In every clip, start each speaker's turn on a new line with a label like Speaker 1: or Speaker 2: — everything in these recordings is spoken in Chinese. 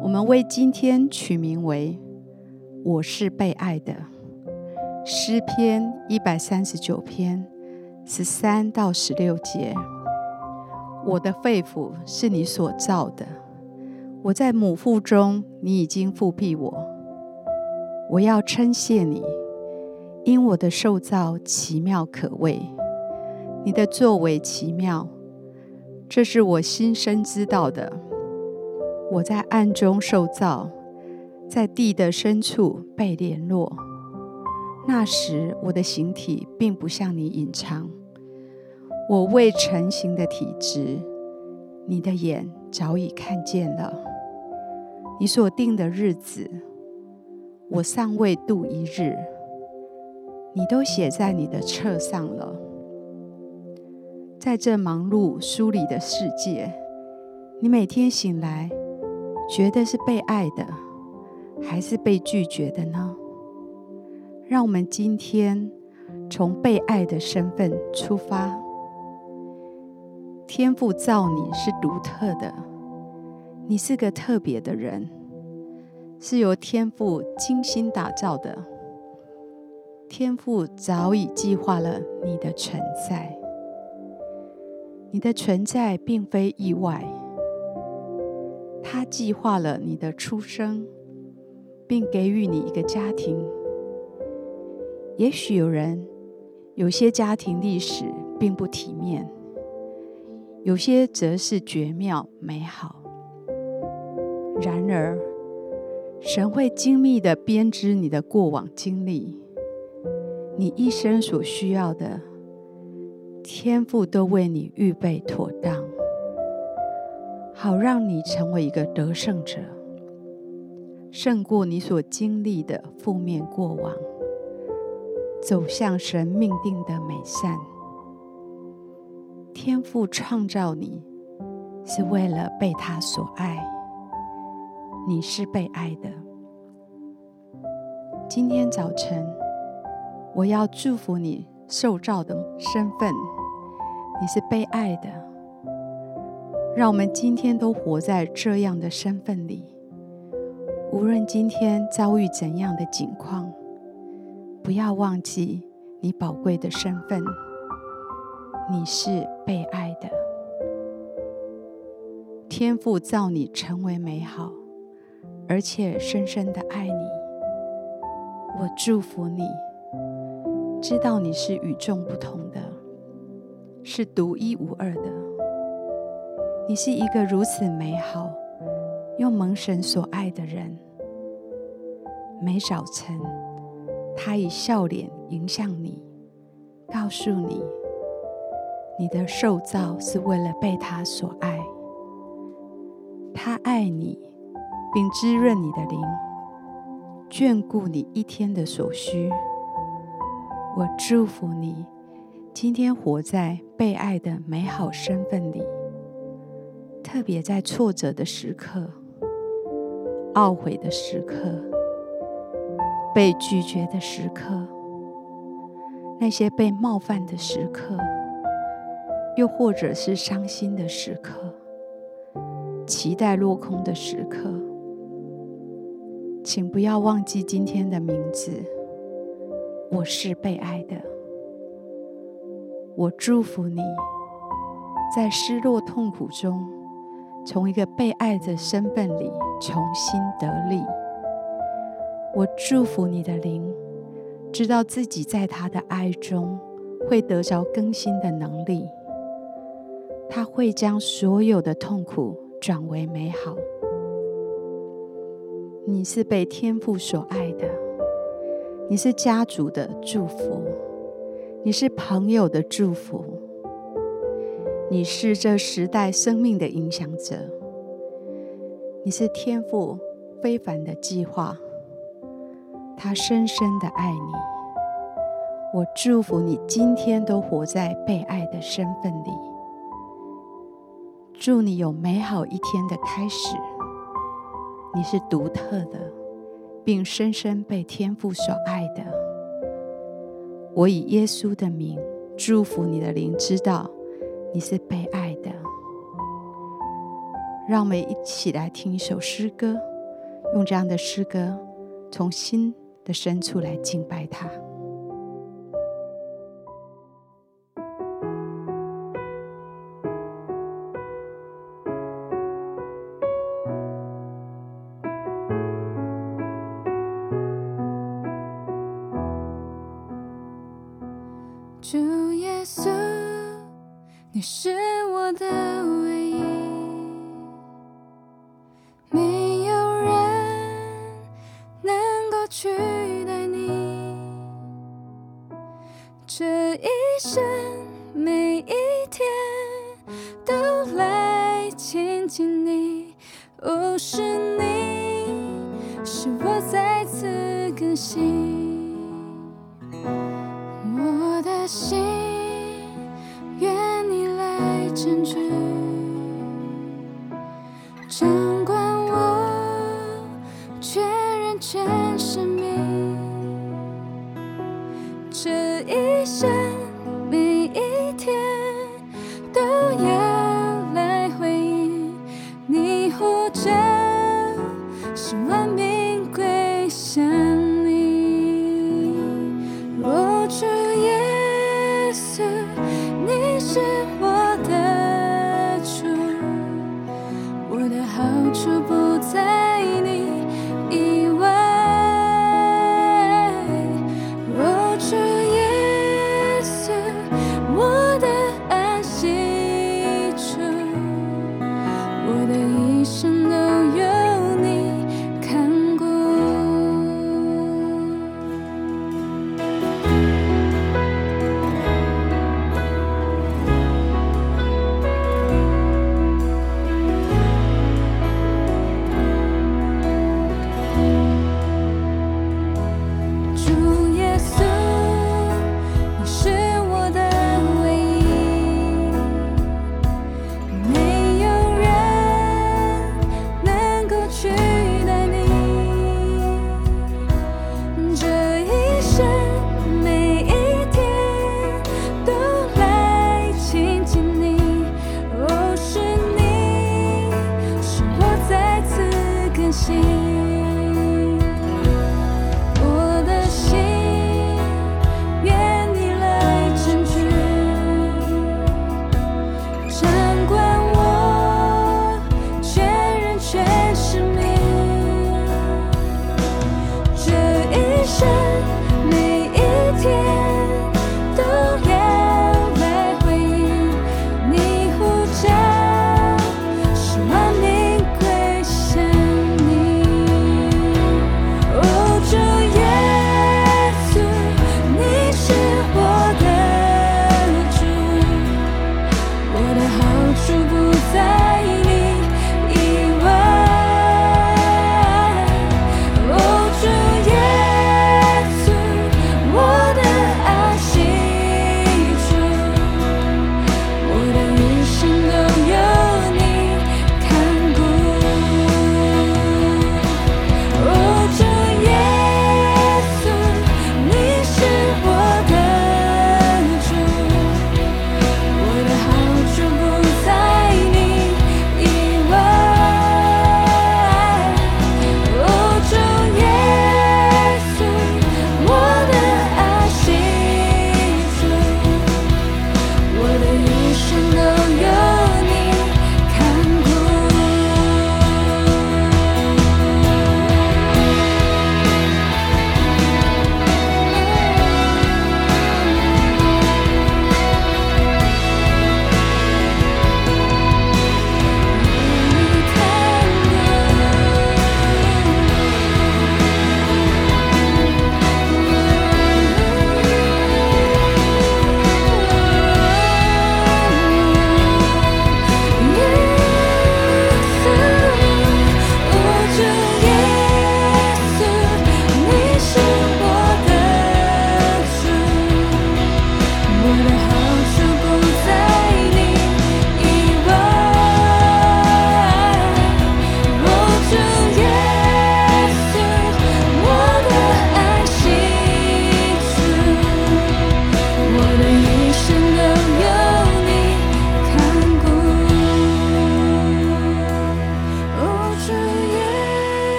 Speaker 1: 我们为今天取名为“我是被爱的”。诗篇一百三十九篇十三到十六节：我的肺腑是你所造的，我在母腹中，你已经覆庇我。我要称谢你，因我的受造奇妙可畏，你的作为奇妙，这是我心生知道的。我在暗中受造，在地的深处被联络。那时我的形体并不向你隐藏，我未成形的体质，你的眼早已看见了。你所定的日子，我尚未度一日，你都写在你的册上了。在这忙碌梳理的世界，你每天醒来。觉得是被爱的，还是被拒绝的呢？让我们今天从被爱的身份出发。天父造你是独特的，你是个特别的人，是由天父精心打造的。天父早已计划了你的存在，你的存在并非意外。他计划了你的出生，并给予你一个家庭。也许有人，有些家庭历史并不体面，有些则是绝妙美好。然而，神会精密地编织你的过往经历，你一生所需要的，天赋都为你预备妥当。好让你成为一个得胜者，胜过你所经历的负面过往，走向神命定的美善。天父创造你，是为了被他所爱，你是被爱的。今天早晨，我要祝福你受造的身份，你是被爱的。让我们今天都活在这样的身份里，无论今天遭遇怎样的境况，不要忘记你宝贵的身份。你是被爱的，天父造你成为美好，而且深深的爱你。我祝福你，知道你是与众不同的，是独一无二的。你是一个如此美好又蒙神所爱的人。每早晨，他以笑脸迎向你，告诉你，你的受造是为了被他所爱。他爱你，并滋润你的灵，眷顾你一天的所需。我祝福你，今天活在被爱的美好身份里。特别在挫折的时刻、懊悔的时刻、被拒绝的时刻、那些被冒犯的时刻，又或者是伤心的时刻、期待落空的时刻，请不要忘记今天的名字。我是被爱的，我祝福你，在失落痛苦中。从一个被爱的身份里重新得力。我祝福你的灵，知道自己在他的爱中会得着更新的能力。他会将所有的痛苦转为美好。你是被天父所爱的，你是家族的祝福，你是朋友的祝福。你是这时代生命的影响者，你是天赋非凡的计划，他深深的爱你。我祝福你今天都活在被爱的身份里。祝你有美好一天的开始。你是独特的，并深深被天赋所爱的。我以耶稣的名祝福你的灵，知道你是被爱的。让我们一起来听一首诗歌，用这样的诗歌从心的深处来敬拜他。
Speaker 2: 你是我的唯一，没有人能够取代你。这一生每一天都来亲近你，哦，是你使我再次更新。我的心来占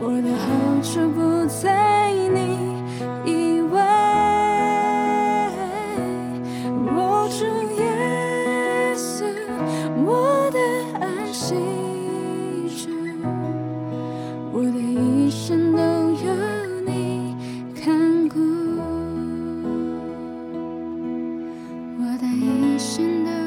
Speaker 2: 我的好处不在你以为，我主耶稣，我的爱息处，我的一生都有你看顾，我的一生都。